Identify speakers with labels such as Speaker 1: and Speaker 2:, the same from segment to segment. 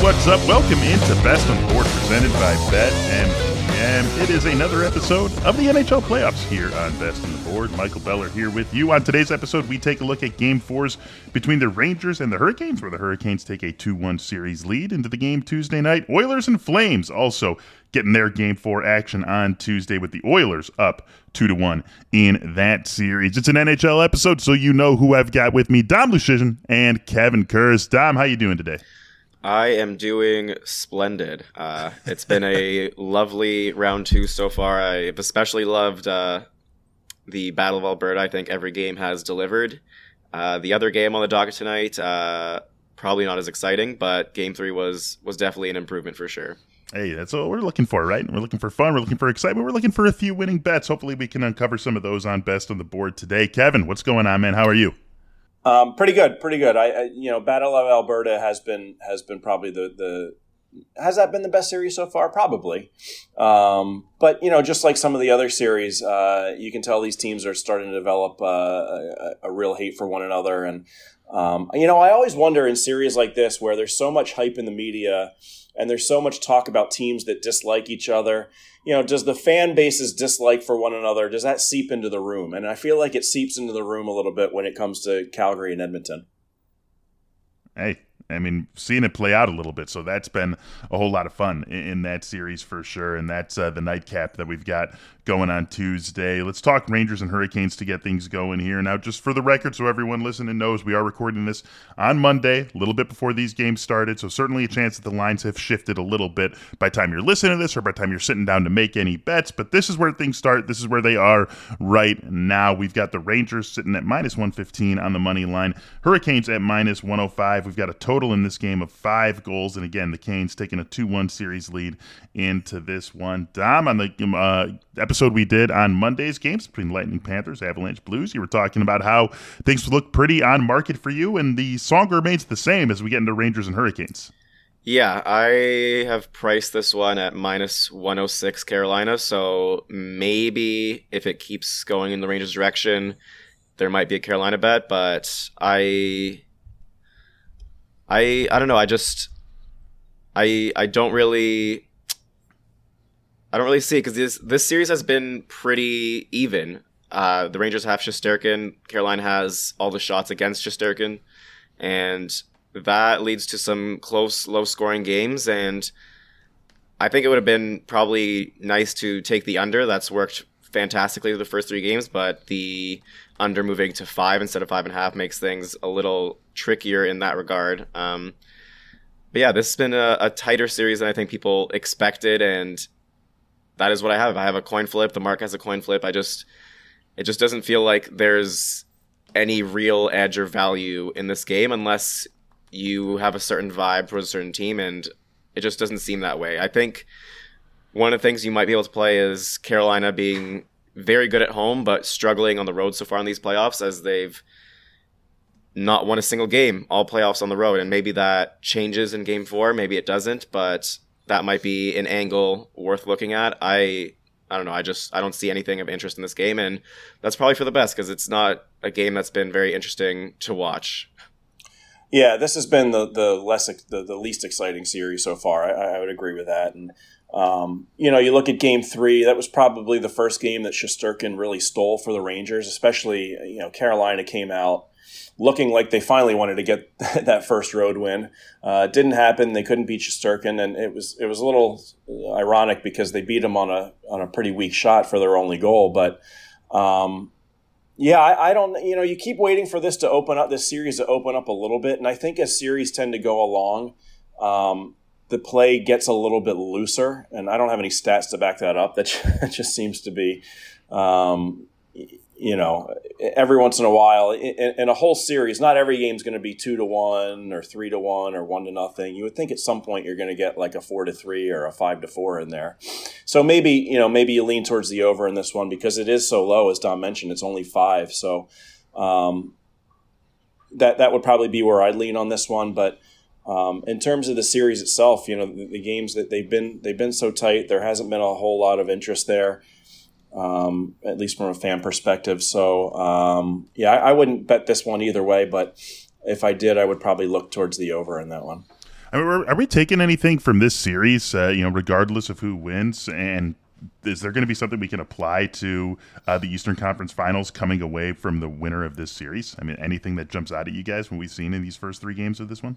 Speaker 1: What's up? Welcome into Best on Board presented by BetMGM. It is another episode of the NHL playoffs here on Best on the Board. Michael Beller here with you. On today's episode, we take a look at game fours between the Rangers and the Hurricanes, where the Hurricanes take a 2 1 series lead into the game Tuesday night. Oilers and Flames also getting their game four action on Tuesday with the Oilers up two to one in that series. It's an NHL episode, so you know who I've got with me: Dom Luszczyszyn and Kevin Kurz. Dom, how you doing today?
Speaker 2: I am doing splendid. Uh, it's been a lovely round two so far. I've especially loved uh, the Battle of Alberta. I think every game has delivered. Uh, the other game on the docket tonight, uh, probably not as exciting, but game three was was definitely an improvement for sure.
Speaker 1: Hey, that's what we're looking for, right? We're looking for fun. We're looking for excitement. We're looking for a few winning bets. Hopefully, we can uncover some of those on best on the board today. Kevin, what's going on, man? How are you?
Speaker 3: Um, pretty good, pretty good. I, I, you know, Battle of Alberta has been has been probably the the has that been the best series so far? Probably, um, but you know, just like some of the other series, uh, you can tell these teams are starting to develop uh, a, a, real hate for one another. And um, you know, I always wonder in series like this where there's so much hype in the media and there's so much talk about teams that dislike each other you know, does the fan base's dislike for one another does that seep into the room? And I feel like it seeps into the room a little bit when it comes to Calgary and Edmonton.
Speaker 1: Hey, I mean, seeing it play out a little bit. So that's been a whole lot of fun in, in that series for sure. And that's uh, the nightcap that we've got going on Tuesday. Let's talk Rangers and Hurricanes to get things going here. Now, just for the record, so everyone listening knows, we are recording this on Monday, a little bit before these games started. So, certainly a chance that the lines have shifted a little bit by time you're listening to this or by time you're sitting down to make any bets. But this is where things start. This is where they are right now. We've got the Rangers sitting at minus 115 on the money line, Hurricanes at minus 105. We've got a total in this game of five goals. And again, the Canes taking a 2 1 series lead into this one. Dom on the uh, episode we did on Monday's games between Lightning Panthers, Avalanche Blues. You were talking about how things look pretty on market for you, and the song remains the same as we get into Rangers and Hurricanes.
Speaker 2: Yeah, I have priced this one at minus 106 Carolina, so maybe if it keeps going in the Rangers' direction, there might be a Carolina bet, but I I I don't know, I just I I don't really I don't really see because this this series has been pretty even. Uh, the Rangers have Shesterkin. Carolina has all the shots against Shesterkin, and that leads to some close, low scoring games. And I think it would have been probably nice to take the under. That's worked fantastically the first three games, but the under moving to five instead of five and a half makes things a little trickier in that regard. Um, but yeah, this has been a, a tighter series than I think people expected, and that is what I have. I have a coin flip. The mark has a coin flip. I just it just doesn't feel like there's any real edge or value in this game unless you have a certain vibe towards a certain team and it just doesn't seem that way. I think one of the things you might be able to play is Carolina being very good at home but struggling on the road so far in these playoffs as they've not won a single game all playoffs on the road and maybe that changes in game 4, maybe it doesn't, but that might be an angle worth looking at. I I don't know. I just I don't see anything of interest in this game, and that's probably for the best because it's not a game that's been very interesting to watch.
Speaker 3: Yeah, this has been the the less the, the least exciting series so far. I, I would agree with that, and um, you know, you look at Game Three. That was probably the first game that Shesterkin really stole for the Rangers. Especially, you know, Carolina came out looking like they finally wanted to get that first road win. Uh, didn't happen. They couldn't beat Shesterkin, and it was it was a little ironic because they beat them on a on a pretty weak shot for their only goal. But um, yeah, I, I, don't. You know, you keep waiting for this to open up, this series to open up a little bit, and I think as series tend to go along. Um, the play gets a little bit looser, and I don't have any stats to back that up. That just seems to be um, you know, every once in a while in, in a whole series, not every game is going to be two to one or three to one or one to nothing. You would think at some point you're going to get like a four to three or a five to four in there. So maybe, you know, maybe you lean towards the over in this one because it is so low, as Dom mentioned, it's only five. So, um, that, that would probably be where I'd lean on this one. But, um, in terms of the series itself, you know, the, the games that they've been, they've been so tight, there hasn't been a whole lot of interest there um, at least from a fan perspective. So um, yeah, I, I, wouldn't bet this one either way, but if I did, I would probably look towards the over in that one.
Speaker 1: I mean, are we taking anything from this series, uh, you know, regardless of who wins? And is there going to be something we can apply to uh, the Eastern Conference Finals coming away from the winner of this series? I mean, anything that jumps out at you guys when we've seen in these first three games of this one?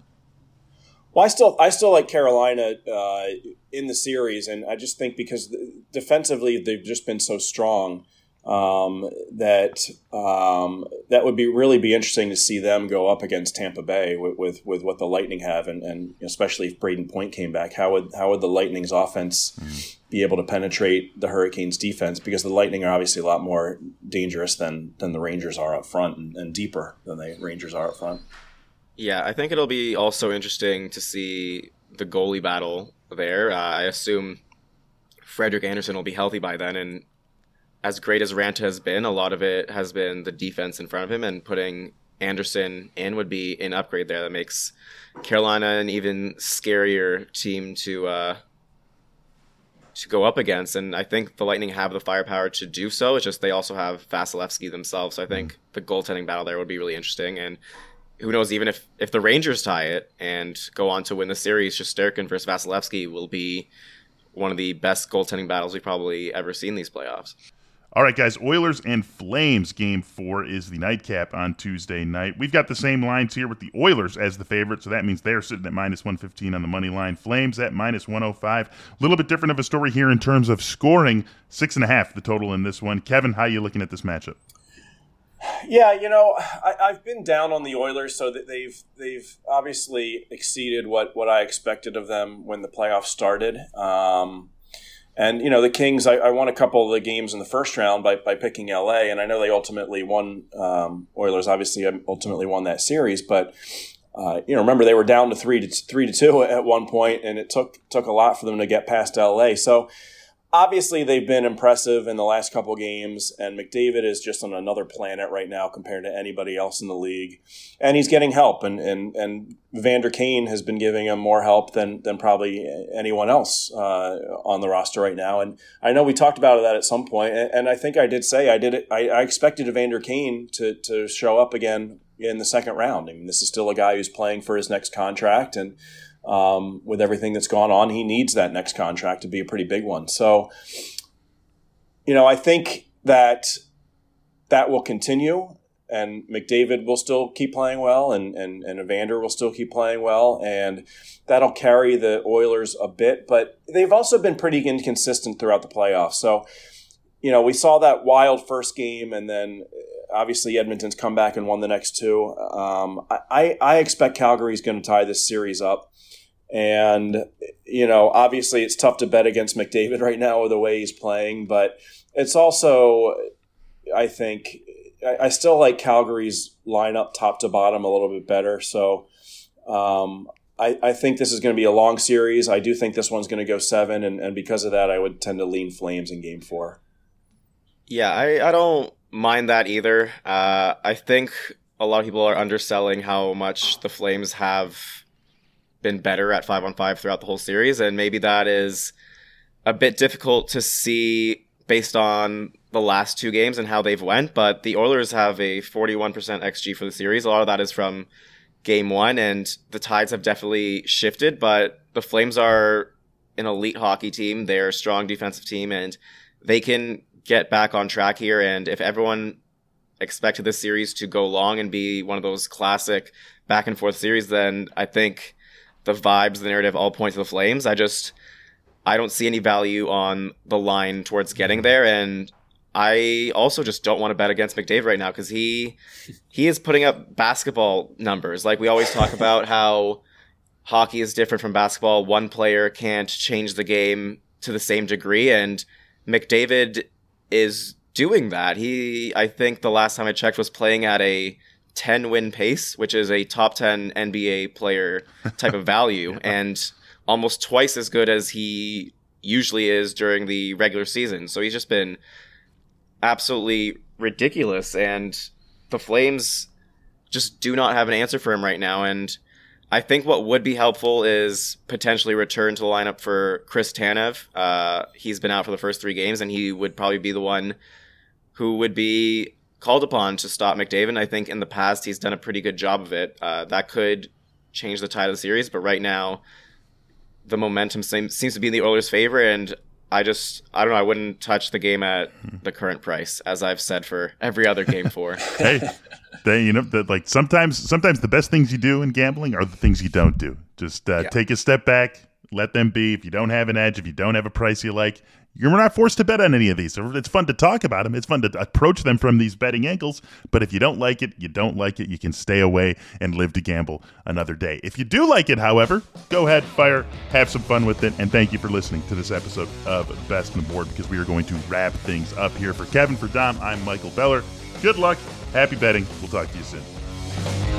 Speaker 3: Well, I still I still like Carolina uh, in the series, and I just think because defensively they've just been so strong um, that um, that would be really be interesting to see them go up against Tampa Bay with, with, with what the Lightning have, and, and, especially if Brayden Point came back, how would how would the Lightning's offense mm. be able to penetrate the Hurricanes' defense? Because the Lightning are obviously a lot more dangerous than than the Rangers are up front, and, and deeper than the Rangers are up front.
Speaker 2: Yeah, I think it'll be also interesting to see the goalie battle there. Uh, I assume Frederik Andersen will be healthy by then, and as great as Raanta has been, a lot of it has been the defense in front of him, and putting Anderson in would be an upgrade there that makes Carolina an even scarier team to uh, to go up against. And I think the Lightning have the firepower to do so. It's just they also have Vasilevskiy themselves. So I think mm. the goaltending battle there would be really interesting. And who knows, even if, if the Rangers tie it and go on to win the series, Shesterkin versus Vasilevskiy will be one of the best goaltending battles we've probably ever seen these playoffs.
Speaker 1: All right, guys, Oilers and Flames game four is the nightcap on Tuesday night. We've got the same lines here with the Oilers as the favorite, so that means they're sitting at minus 115 on the money line. Flames at minus 105. A little bit different of a story here in terms of scoring. Six and a half the total in this one. Kevin, how are you looking at this matchup?
Speaker 3: Yeah, you know, I, have been down on the Oilers, so that they've they've obviously exceeded what what I expected of them when the playoffs started. Um, and you know the Kings, I, I, won a couple of the games in the first round by, by picking LA, and I know they ultimately won. Um, Oilers obviously ultimately won that series, but uh, you know remember they were down to three to three to two at one point, and it took took a lot for them to get past LA. So obviously they've been impressive in the last couple games and McDavid is just on another planet right now compared to anybody else in the league. And he's getting help and and, and Vander Kane has been giving him more help than than probably anyone else uh, on the roster right now. And i know we talked about that at some point and, and i think i did say i did it i, I expected Vander Kane to to show up again in the second round. I mean this is still a guy who's playing for his next contract and um, with everything that's gone on, he needs that next contract to be a pretty big one. So, you know, I think that that will continue, and McDavid will still keep playing well, and and and Evander will still keep playing well, and that'll carry the Oilers a bit. But they've also been pretty inconsistent throughout the playoffs. So, you know, we saw that wild first game, and then obviously Edmonton's come back and won the next two. Um, I, I expect Calgary's going to tie this series up. And, you know, obviously it's tough to bet against McDavid right now with the way he's playing, but it's also, I think, I, I still like Calgary's lineup top to bottom a little bit better. So um, I, I, think this is going to be a long series. I do think this one's going to go seven, and, and because of that, I would tend to lean Flames in game four.
Speaker 2: Yeah, I, I don't mind that either. Uh, I think a lot of people are underselling how much the Flames have been better at five on five throughout the whole series, and maybe that is a bit difficult to see based on the last two games and how they've went. But the Oilers have a 41% xG for the series. A lot of that is from game one, and the tides have definitely shifted. But the Flames are an elite hockey team. They're a strong defensive team, and they can get back on track here. And if everyone expected this series to go long and be one of those classic back and forth series, then I think the vibes, the narrative all point to the Flames. I just I don't see any value on the line towards getting mm-hmm. there, and I also just don't want to bet against McDavid right now because he he is putting up basketball numbers. Like we always talk about how hockey is different from basketball. One player can't change the game to the same degree, and McDavid is doing that. He I think the last time I checked was playing at a 10 win pace, which is a top 10 NBA player type of value, and almost twice as good as he usually is during the regular season. So he's just been absolutely ridiculous. And the Flames just do not have an answer for him right now. And I think what would be helpful is potentially return to the lineup for Chris Tanev. Uh, he's been out for the first three games, and he would probably be the one who would be called upon to stop McDavid. I think in the past he's done a pretty good job of it. Uh, that could change the tide of the series. But right now, the momentum seems seems to be in the Oilers' favor, and I just I don't know. I wouldn't touch the game at the current price, as I've said for every other game for.
Speaker 1: hey, they, you know that like sometimes sometimes the best things you do in gambling are the things you don't do. Just uh,
Speaker 2: Yeah.
Speaker 1: take a step back, let them be. If you don't have an edge, if you don't have a price you like, you're not forced to bet on any of these. It's fun to talk about them. It's fun to approach them from these betting angles. But if you don't like it, you don't like it. You can stay away and live to gamble another day. If you do like it, however, go ahead, fire, have some fun with it, and thank you for listening to this episode of Best in the Board because we are going to wrap things up here. For Kevin, for Dom, I'm Michael Beller. Good luck. Happy betting. We'll talk to you soon.